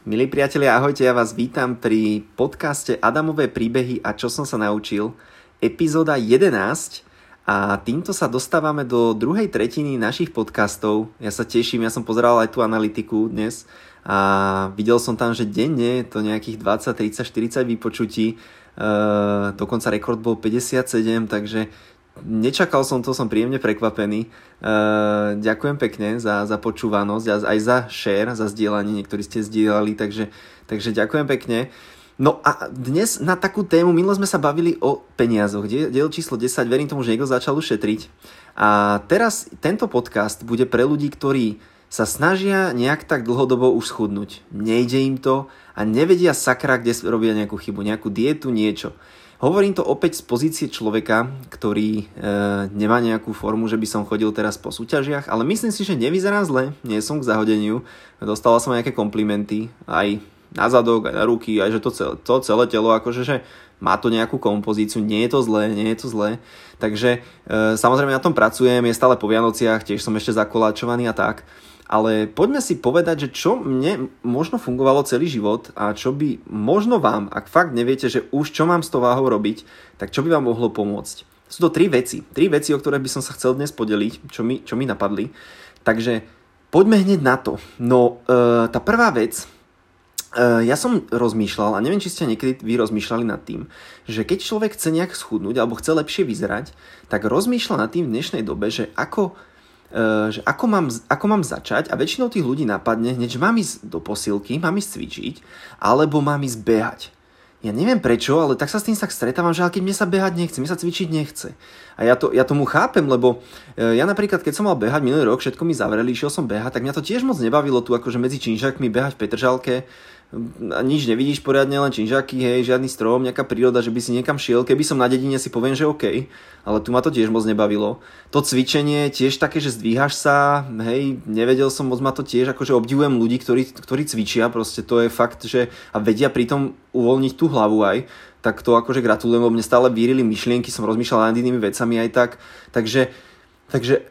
Milí priatelia, ahojte, ja vás vítam pri podcaste Adamové príbehy a čo som sa naučil, epizóda 11 a týmto sa dostávame do druhej tretiny našich podcastov. Ja sa teším, ja som pozeral aj tú analytiku dnes a videl som tam, že denne to nejakých 20, 30, 40 vypočutí, uh, dokonca rekord bol 57, takže nečakal som to, som príjemne prekvapený. Uh, ďakujem pekne za, za počúvanosť a aj za share, za zdieľanie, niektorí ste zdieľali, takže, takže ďakujem pekne. No a dnes na takú tému, minule sme sa bavili o peniazoch, diel číslo 10, verím tomu, že niekto začal ušetriť. A teraz tento podcast bude pre ľudí, ktorí sa snažia nejak tak dlhodobo už schudnúť. Nejde im to a nevedia sakra, kde robia nejakú chybu, nejakú dietu, niečo. Hovorím to opäť z pozície človeka, ktorý e, nemá nejakú formu, že by som chodil teraz po súťažiach, ale myslím si, že nevyzerá zle, nie som k zahodeniu, dostala som nejaké komplimenty, aj na zadok, aj na ruky, aj že to celé, to celé telo, akože že má to nejakú kompozíciu, nie je to zlé, nie je to zlé. Takže e, samozrejme na tom pracujem, je stále po Vianociach, tiež som ešte zakoláčovaný a tak. Ale poďme si povedať, že čo mne možno fungovalo celý život a čo by možno vám, ak fakt neviete, že už čo mám s tou váhou robiť, tak čo by vám mohlo pomôcť. Sú to tri veci. Tri veci, o ktoré by som sa chcel dnes podeliť, čo mi, čo mi napadli. Takže poďme hneď na to. No, e, tá prvá vec, e, ja som rozmýšľal, a neviem, či ste niekedy vy rozmýšľali nad tým, že keď človek chce nejak schudnúť alebo chce lepšie vyzerať, tak rozmýšľa nad tým v dnešnej dobe, že ako že ako mám, ako mám začať a väčšinou tých ľudí napadne hneď, že mám ísť do posilky, mám ísť cvičiť, alebo mám ísť behať. Ja neviem prečo, ale tak sa s tým tak stretávam, že keď mne sa behať nechce, mne sa cvičiť nechce. A ja, to, ja tomu chápem, lebo eh, ja napríklad, keď som mal behať minulý rok, všetko mi zavreli, išiel som behať, tak mňa to tiež moc nebavilo tu akože medzi činžakmi behať v Petržalke, nič nevidíš poriadne, len činžaky, hej, žiadny strom, nejaká príroda, že by si niekam šiel. Keby som na dedine si poviem, že OK, ale tu ma to tiež moc nebavilo. To cvičenie tiež také, že zdvíhaš sa, hej, nevedel som moc ma to tiež, akože obdivujem ľudí, ktorí, ktorí cvičia, proste to je fakt, že a vedia pritom uvoľniť tú hlavu aj, tak to akože gratulujem, lebo mne stále vírili myšlienky, som rozmýšľal nad inými vecami aj tak, takže Takže e,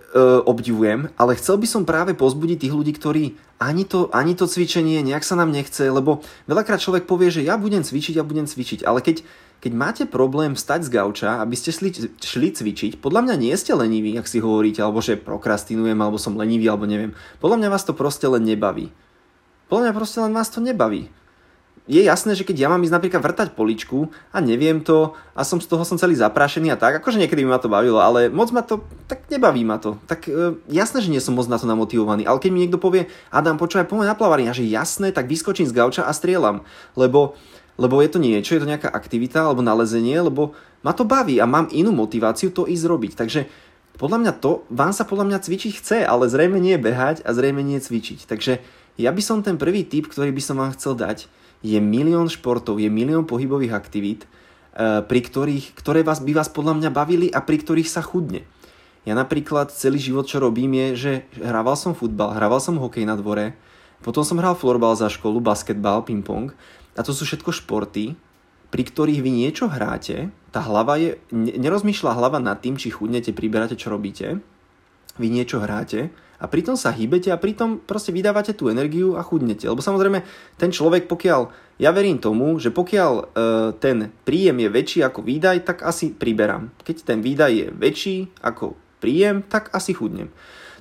obdivujem, ale chcel by som práve pozbudiť tých ľudí, ktorí ani to, ani to cvičenie nejak sa nám nechce, lebo veľakrát človek povie, že ja budem cvičiť a ja budem cvičiť, ale keď, keď máte problém stať z gauča, aby ste šli, šli cvičiť, podľa mňa nie ste leniví, ak si hovoríte, alebo že prokrastinujem, alebo som lenivý, alebo neviem. Podľa mňa vás to proste len nebaví. Podľa mňa proste len vás to nebaví je jasné, že keď ja mám ísť napríklad vrtať poličku a neviem to a som z toho som celý zaprášený a tak, akože niekedy by ma to bavilo, ale moc ma to, tak nebaví ma to. Tak e, jasné, že nie som moc na to namotivovaný, ale keď mi niekto povie, Adam, počúvaj, poďme na plavárne, a že jasné, tak vyskočím z gauča a strieľam, lebo, lebo je to niečo, je to nejaká aktivita alebo nalezenie, lebo ma to baví a mám inú motiváciu to ísť robiť. Takže podľa mňa to, vám sa podľa mňa cvičiť chce, ale zrejme nie behať a zrejme nie cvičiť. Takže ja by som ten prvý tip, ktorý by som vám chcel dať, je milión športov, je milión pohybových aktivít, eh, pri ktorých, ktoré vás, by vás podľa mňa bavili a pri ktorých sa chudne. Ja napríklad celý život, čo robím, je, že hrával som futbal, hrával som hokej na dvore, potom som hral florbal za školu, basketbal, ping-pong a to sú všetko športy, pri ktorých vy niečo hráte, tá hlava je, nerozmýšľa hlava nad tým, či chudnete, priberáte, čo robíte, vy niečo hráte a pritom sa hýbete a pritom proste vydávate tú energiu a chudnete. Lebo samozrejme ten človek, pokiaľ, ja verím tomu, že pokiaľ e, ten príjem je väčší ako výdaj, tak asi priberám. Keď ten výdaj je väčší ako príjem, tak asi chudnem.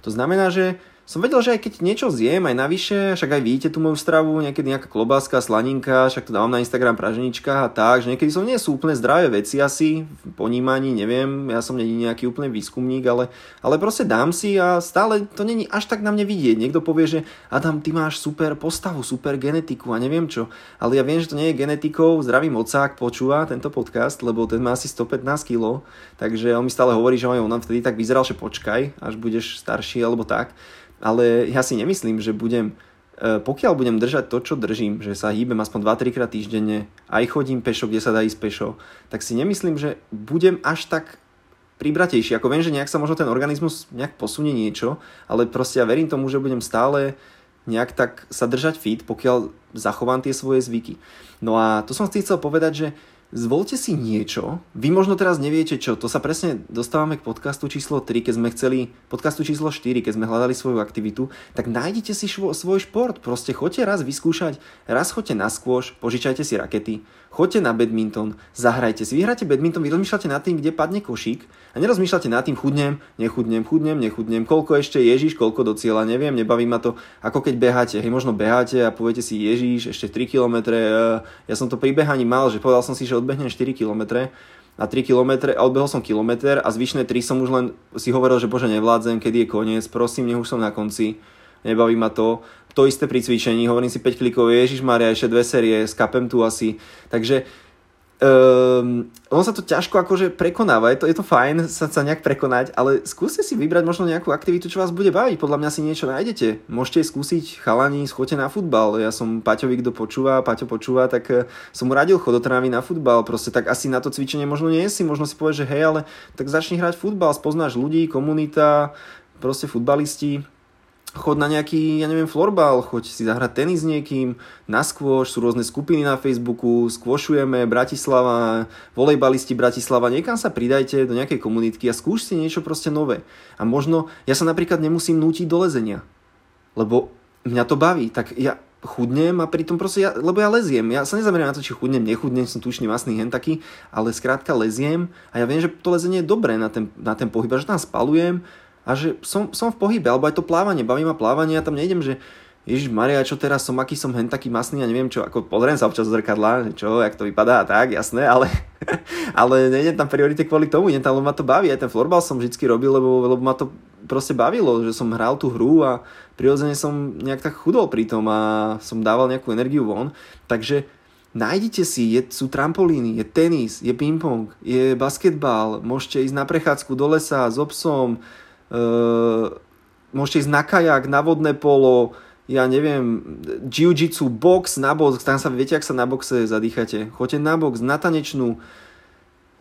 To znamená, že som vedel, že aj keď niečo zjem aj navyše, však aj vidíte tú moju stravu, niekedy nejaká klobáska, slaninka, však to dávam na Instagram praženička a tak, že niekedy som nie sú úplne zdravé veci asi, v ponímaní, neviem, ja som není nejaký úplný výskumník, ale, ale proste dám si a stále to není až tak na mne vidieť. Niekto povie, že Adam, ty máš super postavu, super genetiku a neviem čo, ale ja viem, že to nie je genetikou, zdravý mocák počúva tento podcast, lebo ten má asi 115 kg, takže on mi stále hovorí, že on vtedy tak vyzeral, že počkaj, až budeš starší alebo tak ale ja si nemyslím, že budem, e, pokiaľ budem držať to, čo držím, že sa hýbem aspoň 2-3 krát týždenne, aj chodím pešo, kde sa dá ísť pešo, tak si nemyslím, že budem až tak pribratejší. Ako viem, že nejak sa možno ten organizmus nejak posunie niečo, ale proste ja verím tomu, že budem stále nejak tak sa držať fit, pokiaľ zachovám tie svoje zvyky. No a to som si chcel povedať, že zvolte si niečo, vy možno teraz neviete čo, to sa presne dostávame k podcastu číslo 3, keď sme chceli, podcastu číslo 4, keď sme hľadali svoju aktivitu, tak nájdite si švo, svoj šport, proste choďte raz vyskúšať, raz choďte na skôš, požičajte si rakety, choďte na badminton, zahrajte si, vyhráte badminton, vy rozmýšľate nad tým, kde padne košík a nerozmýšľate nad tým, chudnem, nechudnem, chudnem, nechudnem, koľko ešte Ježiš, koľko do cieľa, neviem, nebaví ma to, ako keď beháte, hej, možno beháte a poviete si Ježiš, ešte 3 km, ja som to pri behaní mal, že povedal som si, že odbehnem 4 km a 3 km odbehol som kilometr a zvyšné 3 som už len si hovoril, že bože nevládzem, kedy je koniec, prosím, nech už som na konci, nebaví ma to. To isté pri cvičení, hovorím si 5 klikov, Ježiš Maria, ešte dve série, skapem tu asi. Takže Um, ono sa to ťažko akože prekonáva, je to, je to fajn sa, sa nejak prekonať, ale skúste si vybrať možno nejakú aktivitu, čo vás bude baviť, podľa mňa si niečo nájdete. Môžete skúsiť chalani, schoďte na futbal, ja som Paťovi, kto počúva, Paťo počúva, tak eh, som mu radil chod do trávy na futbal, proste tak asi na to cvičenie možno nie si, možno si povieš, že hej, ale tak začni hrať futbal, spoznáš ľudí, komunita, proste futbalisti, chod na nejaký, ja neviem, florbal, choď si zahrať tenis s niekým, na skôš, sú rôzne skupiny na Facebooku, skôšujeme, Bratislava, volejbalisti Bratislava, niekam sa pridajte do nejakej komunitky a skúš si niečo proste nové. A možno, ja sa napríklad nemusím nútiť do lezenia, lebo mňa to baví, tak ja chudnem a pritom proste, ja, lebo ja leziem, ja sa nezameriam na to, či chudnem, nechudnem, som tučný, masný, hen taký, ale skrátka leziem a ja viem, že to lezenie je dobré na ten, na ten pohyb, že tam spalujem, a že som, som v pohybe, alebo aj to plávanie, baví ma plávanie a tam nejdem, že Ježiš Maria, čo teraz som, aký som hen taký masný a neviem čo, ako pozriem sa občas z zrkadla, čo, jak to vypadá a tak, jasné, ale, ale nejdem tam priorite kvôli tomu, idem tam, lebo ma to baví, aj ten florbal som vždy robil, lebo, lebo ma to proste bavilo, že som hral tú hru a prirodzene som nejak tak chudol pri tom a som dával nejakú energiu von, takže nájdite si, je, sú trampolíny, je tenis, je ping-pong, je basketbal, môžete ísť na prechádzku do lesa s Uh, môžete ísť na kajak, na vodné polo, ja neviem, jiu-jitsu, box, na box, tam sa viete, ak sa na boxe zadýchate. Choďte na box, na tanečnú,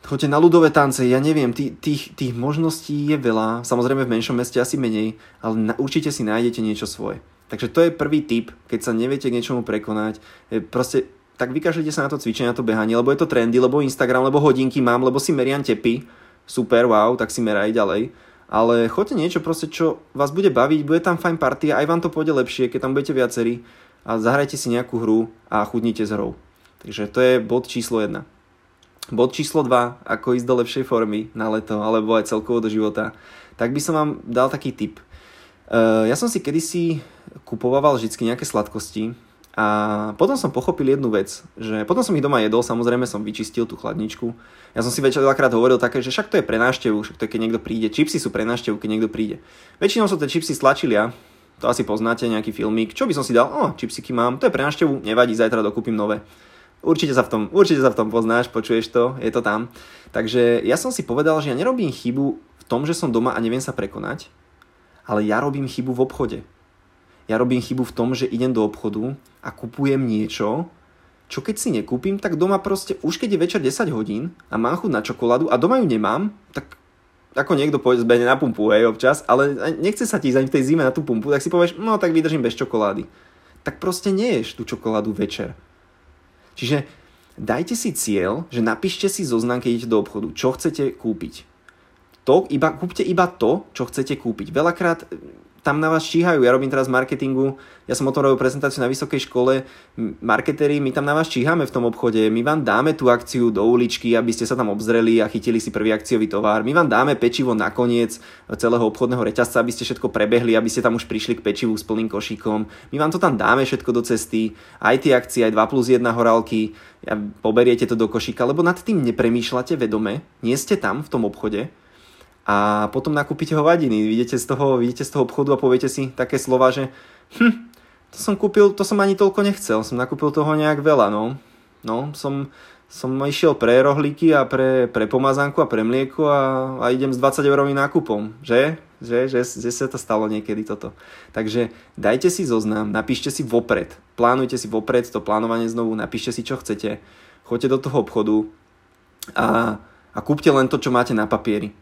choďte na ľudové tance, ja neviem, tých, tých, tých možností je veľa, samozrejme v menšom meste asi menej, ale na, určite si nájdete niečo svoje. Takže to je prvý tip, keď sa neviete k niečomu prekonať, je proste tak vykažlite sa na to cvičenie, na to behanie, lebo je to trendy, lebo Instagram, lebo hodinky mám, lebo si meriam tepy, super, wow, tak si meraj ďalej ale choďte niečo proste, čo vás bude baviť, bude tam fajn partia, aj vám to pôjde lepšie, keď tam budete viacerí a zahrajte si nejakú hru a chudnite s hrou. Takže to je bod číslo 1. Bod číslo 2, ako ísť do lepšej formy na leto alebo aj celkovo do života, tak by som vám dal taký tip. Uh, ja som si kedysi kupoval vždy nejaké sladkosti a potom som pochopil jednu vec, že potom som ich doma jedol, samozrejme som vyčistil tú chladničku. Ja som si večer dvakrát hovoril také, že však to je pre návštevu, však to je keď niekto príde. Čipsy sú pre návštevu, keď niekto príde. Väčšinou sú tie čipsy stlačilia, to asi poznáte, nejaký filmík. Čo by som si dal? O, čipsiky mám, to je pre návštevu, nevadí, zajtra dokúpim nové. Určite sa, v tom, určite sa v tom poznáš, počuješ to, je to tam. Takže ja som si povedal, že ja nerobím chybu v tom, že som doma a neviem sa prekonať, ale ja robím chybu v obchode ja robím chybu v tom, že idem do obchodu a kupujem niečo, čo keď si nekúpim, tak doma proste, už keď je večer 10 hodín a mám chuť na čokoládu a doma ju nemám, tak ako niekto zbehne na pumpu, hej, občas, ale nechce sa ti ísť v tej zime na tú pumpu, tak si povieš, no tak vydržím bez čokolády. Tak proste neješ tú čokoládu večer. Čiže dajte si cieľ, že napíšte si zoznam, keď idete do obchodu, čo chcete kúpiť. To, iba, kúpte iba to, čo chcete kúpiť. Veľakrát tam na vás číhajú. Ja robím teraz marketingu, ja som o tom robil prezentáciu na vysokej škole, marketeri, my tam na vás číhame v tom obchode, my vám dáme tú akciu do uličky, aby ste sa tam obzreli a chytili si prvý akciový tovar, my vám dáme pečivo nakoniec celého obchodného reťazca, aby ste všetko prebehli, aby ste tam už prišli k pečivu s plným košíkom, my vám to tam dáme všetko do cesty, aj tie akcie, aj 2 plus 1 horálky, a poberiete to do košíka, lebo nad tým nepremýšľate vedome, nie ste tam v tom obchode, a potom nakúpite hovadiny. Vidíte z toho, vidíte z toho obchodu a poviete si také slova, že hm, to som kúpil, to som ani toľko nechcel, som nakúpil toho nejak veľa, no. No, som, som išiel pre rohlíky a pre, pre pomazánku a pre mlieko a, a idem s 20 eurovým nákupom, že? Že, že, že sa to stalo niekedy toto. Takže dajte si zoznam, napíšte si vopred, plánujte si vopred to plánovanie znovu, napíšte si čo chcete, choďte do toho obchodu a, a kúpte len to, čo máte na papieri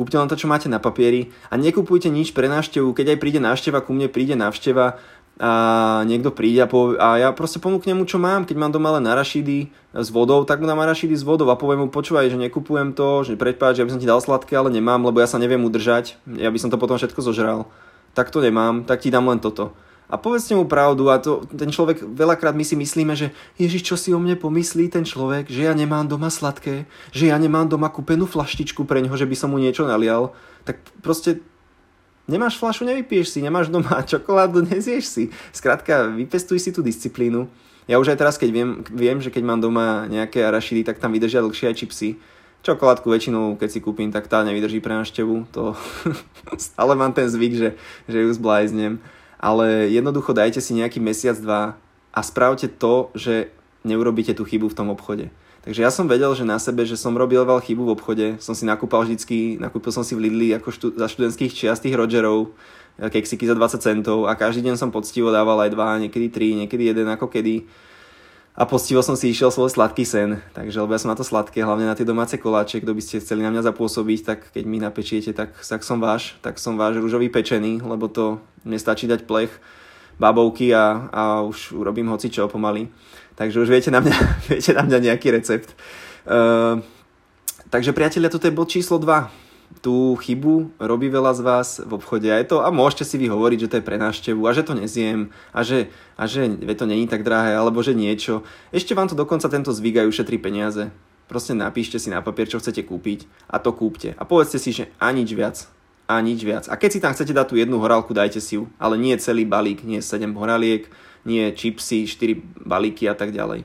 Kúpte len to, čo máte na papieri a nekupujte nič pre návštevu. Keď aj príde návšteva, ku mne príde návšteva, a niekto príde a, povie, a ja proste ponúknem mu, čo mám. Keď mám doma len arašidy s vodou, tak mu dám arašidy s vodou a poviem mu, počúvaj, že nekupujem to, že prepáč, že by som ti dal sladké, ale nemám, lebo ja sa neviem udržať. Ja by som to potom všetko zožral. Tak to nemám, tak ti dám len toto. A povedzte mu pravdu a to, ten človek, veľakrát my si myslíme, že Ježiš, čo si o mne pomyslí ten človek, že ja nemám doma sladké, že ja nemám doma kúpenú flaštičku pre ňoho, že by som mu niečo nalial. Tak proste Nemáš fľašu, nevypiješ si, nemáš doma čokoládu, nezješ si. Skrátka, vypestuj si tú disciplínu. Ja už aj teraz, keď viem, viem, že keď mám doma nejaké arašidy, tak tam vydržia dlhšie aj čipsy. Čokoládku väčšinou, keď si kúpim, tak tá nevydrží pre návštevu. To stále mám ten zvyk, že, že ju zbláznem. Ale jednoducho dajte si nejaký mesiac, dva a spravte to, že neurobíte tú chybu v tom obchode. Takže ja som vedel, že na sebe, že som robil veľa chybu v obchode, som si nakúpal vždycky, nakúpil som si v Lidli ako štú, za študentských čiast tých Rogerov, eh, keksiky za 20 centov a každý deň som poctivo dával aj dva, niekedy tri, niekedy jeden ako kedy. A poctivo som si išiel svoj sladký sen, takže lebo ja som na to sladké, hlavne na tie domáce koláče, kto by ste chceli na mňa zapôsobiť, tak keď mi napečiete, tak, tak som váš, tak som váš rúžový pečený, lebo to mne stačí dať plech babovky a, a už urobím hoci čo pomaly. Takže už viete na mňa, viete na mňa nejaký recept. Uh, takže priatelia, toto je bod číslo 2 tú chybu robí veľa z vás v obchode a, je to, a môžete si vy hovoriť, že to je pre návštevu a že to nezjem a že, a že to není tak drahé alebo že niečo. Ešte vám to dokonca tento zvyk aj ušetrí peniaze. Proste napíšte si na papier, čo chcete kúpiť a to kúpte. A povedzte si, že a nič viac. A nič viac. A keď si tam chcete dať tú jednu horálku, dajte si ju. Ale nie celý balík, nie 7 horáliek, nie čipsy, 4 balíky a tak ďalej.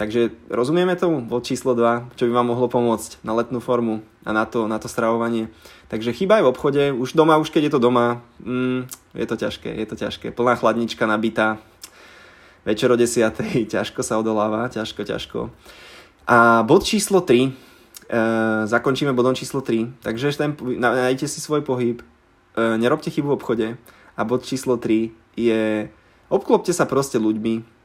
Takže rozumieme tomu bod číslo 2, čo by vám mohlo pomôcť na letnú formu a na to, na to stravovanie. Takže chyba aj v obchode, už doma, už keď je to doma, mm, je to ťažké, je to ťažké. Plná chladnička nabitá, večer o 10. ťažko sa odoláva, ťažko, ťažko. A bod číslo 3, e, zakončíme bodom číslo 3, takže ten, nájdete si svoj pohyb, e, nerobte chybu v obchode a bod číslo 3 je Obklopte sa proste ľuďmi.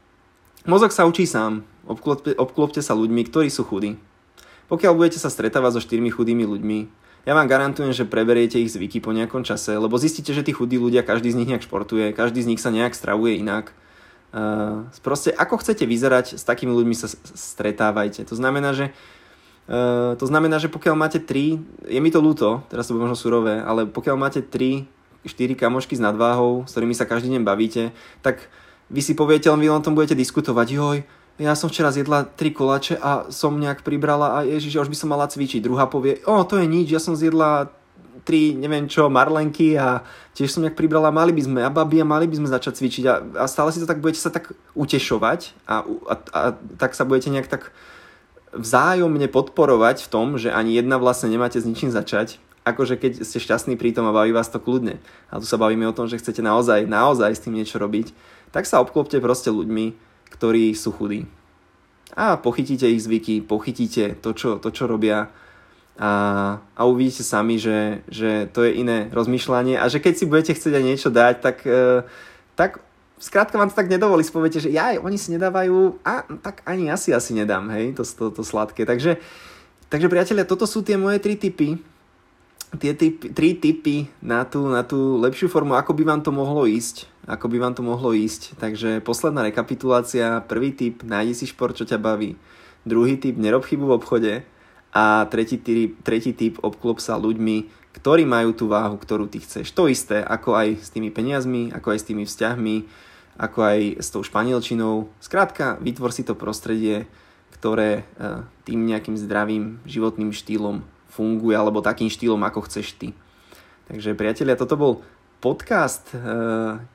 Mozog sa učí sám. Obklopte, obklopte sa ľuďmi, ktorí sú chudí. Pokiaľ budete sa stretávať so štyrmi chudými ľuďmi, ja vám garantujem, že preberiete ich zvyky po nejakom čase, lebo zistíte, že tí chudí ľudia, každý z nich nejak športuje, každý z nich sa nejak stravuje inak. Uh, proste ako chcete vyzerať, s takými ľuďmi sa stretávajte. To znamená, že Uh, to znamená, že pokiaľ máte 3, je mi to ľúto, teraz to bude možno surové, ale pokiaľ máte 3 4 kamošky s nadváhou, s ktorými sa každý deň bavíte, tak vy si poviete, len vy len tom budete diskutovať, joj, ja som včera zjedla tri kolače a som nejak pribrala a ježiš, už by som mala cvičiť. Druhá povie, o, to je nič, ja som zjedla tri, neviem čo, marlenky a tiež som nejak pribrala, mali by sme, a babi, a mali by sme začať cvičiť. A, a stále si to tak budete sa tak utešovať a, a, a tak sa budete nejak tak vzájomne podporovať v tom, že ani jedna vlastne nemáte s ničím začať. Akože keď ste šťastní pri tom a baví vás to kľudne, a tu sa bavíme o tom, že chcete naozaj, naozaj s tým niečo robiť, tak sa obklopte proste ľuďmi, ktorí sú chudí. A pochytíte ich zvyky, pochytíte to, čo, to, čo robia a, a uvidíte sami, že, že to je iné rozmýšľanie a že keď si budete chcieť aj niečo dať, tak, e, tak skrátka vám to tak nedovolí, spoviete, že ja, oni si nedávajú a tak ani ja si asi nedám, hej, to, to, to sladké. Takže, takže priatelia, toto sú tie moje tri typy, tie typy, tri typy na tú, na tú lepšiu formu, ako by vám to mohlo ísť. Ako by vám to mohlo ísť. Takže posledná rekapitulácia. Prvý typ, nájdi si šport, čo ťa baví. Druhý typ, nerob chybu v obchode. A tretí typ, tretí typ obklop sa ľuďmi, ktorí majú tú váhu, ktorú ty chceš. To isté, ako aj s tými peniazmi, ako aj s tými vzťahmi, ako aj s tou španielčinou. Skrátka, vytvor si to prostredie, ktoré eh, tým nejakým zdravým životným štýlom funguje, alebo takým štýlom, ako chceš ty. Takže priatelia, toto bol podcast e,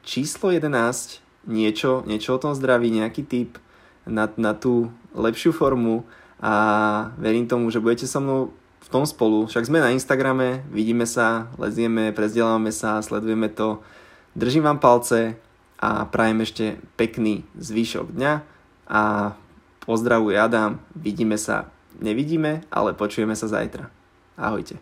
číslo 11, niečo, niečo o tom zdraví, nejaký tip na, na tú lepšiu formu a verím tomu, že budete so mnou v tom spolu. Však sme na Instagrame, vidíme sa, lezieme, prezdielame sa, sledujeme to. Držím vám palce a prajem ešte pekný zvyšok dňa a pozdravuje Adam, vidíme sa, nevidíme, ale počujeme sa zajtra. Ahojte.